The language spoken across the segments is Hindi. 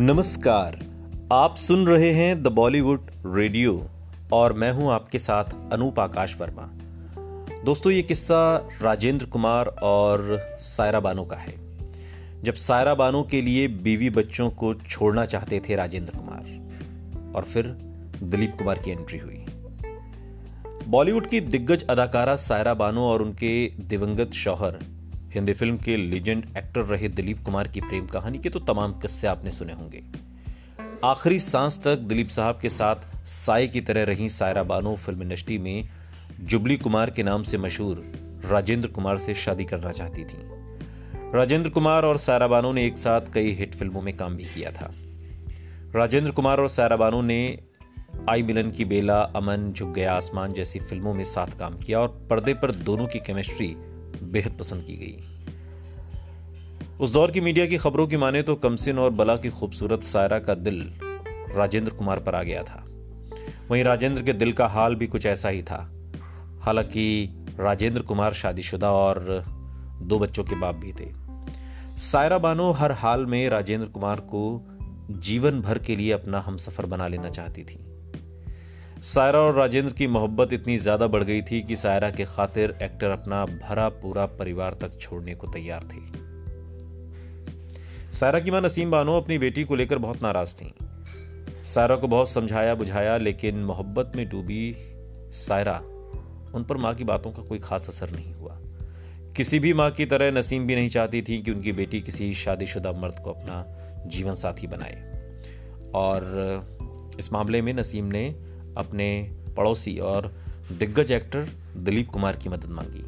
नमस्कार, आप सुन रहे हैं द बॉलीवुड रेडियो और मैं हूँ आपके साथ अनूप आकाश वर्मा। दोस्तों, ये किस्सा राजेंद्र कुमार और सायरा बानो का है। जब सायरा बानो के लिए बीवी बच्चों को छोड़ना चाहते थे राजेंद्र कुमार और फिर दिलीप कुमार की एंट्री हुई। बॉलीवुड की दिग्गज अदाकारा सायरा बानो और उनके दिवंगत शौहर हिंदी फ़िल्म के लीजेंड एक्टर रहे दिलीप कुमार की प्रेम कहानी के तो तमाम किस्से आपने सुने होंगे। आखिरी सांस तक दिलीप साहब के साथ साय की तरह रही सायरा बानो फ़िल्म इंडस्ट्री में जुबली कुमार के नाम से मशहूर राजेंद्र कुमार से शादी करना चाहती थी। राजेंद्र कुमार और सायरा बानो ने एक साथ कई हिट फ़िल्मों में काम भी किया था। राजेंद्र कुमार और सायरा बानो ने आई मिलन की बेला, अमन, झुक गया आसमान जैसी फ़िल्मों में साथ काम किया और पर्दे पर दोनों की केमिस्ट्री बेहद पसंद की गई। उस दौर की मीडिया की खबरों की माने तो कमसिन और बला की खूबसूरत सायरा का दिल राजेंद्र कुमार पर आ गया था। वहीं राजेंद्र के दिल का हाल भी कुछ ऐसा ही था। हालाँकि राजेंद्र कुमार शादीशुदा और दो बच्चों के बाप भी थे। सायरा बानो हर हाल में राजेंद्र कुमार को जीवन भर के लिए अपना हमसफर बना लेना चाहती थी। सायरा और राजेंद्र की मोहब्बत इतनी ज़्यादा बढ़ गई थी कि सायरा के खातिर एक्टर अपना भरा पूरा परिवार तक छोड़ने को तैयार थे। सायरा की माँ नसीम बानो अपनी बेटी को लेकर बहुत नाराज़ थी। सायरा को बहुत समझाया, बुझाया, लेकिन मोहब्बत में डूबी सायरा, उन पर माँ की बातों का कोई खास असर नहीं हुआ। किसी भी माँ की तरह नसीम भी नहीं चाहती थी कि उनकी बेटी किसी शादीशुदा मर्द को अपना जीवन साथी बनाए। और इस मामले में नसीम ने अपने पड़ोसी और दिग्गज एक्टर दिलीप कुमार की मदद मांगी।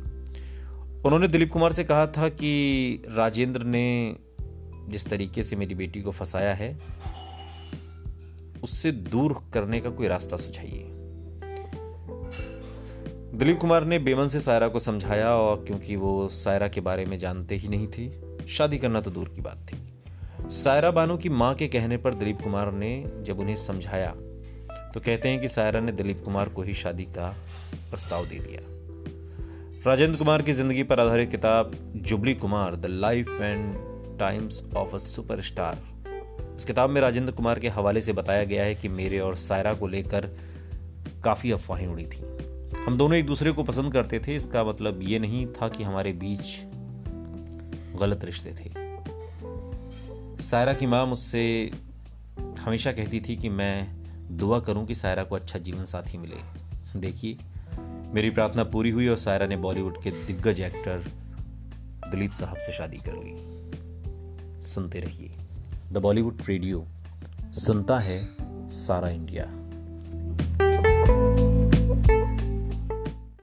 उन्होंने दिलीप कुमार से कहा था कि राजेंद्र ने जिस तरीके से मेरी बेटी को फंसाया है, उससे दूर करने का कोई रास्ता सुझाइए। दिलीप कुमार ने बेमन से सायरा को समझाया और क्योंकि वो सायरा के बारे में जानते ही नहीं थे, शादी करना तो दूर की बात थी। सायरा बानो की माँ के कहने पर दिलीप कुमार ने जब उन्हें समझाया तो कहते हैं कि सायरा ने दिलीप कुमार को ही शादी का प्रस्ताव दे दिया। राजेंद्र कुमार की ज़िंदगी पर आधारित किताब jubilee Kumar the life and times of a superstar इस किताब में राजेंद्र कुमार के हवाले से बताया गया है कि मेरे और सायरा को लेकर काफ़ी अफवाहें उड़ी थी। हम दोनों एक दूसरे को पसंद करते थे, इसका मतलब ये नहीं था कि हमारे बीच गलत रिश्ते थे। सायरा की माँ मुझसे हमेशा कहती थी कि मैं दुआ करूँ कि सायरा को अच्छा जीवन साथी मिले। देखिए, मेरी प्रार्थना पूरी हुई और सायरा ने बॉलीवुड के दिग्गज एक्टर दिलीप साहब से शादी कर ली। सुनते रहिए। द बॉलीवुड रेडियो, सुनता है सारा इंडिया।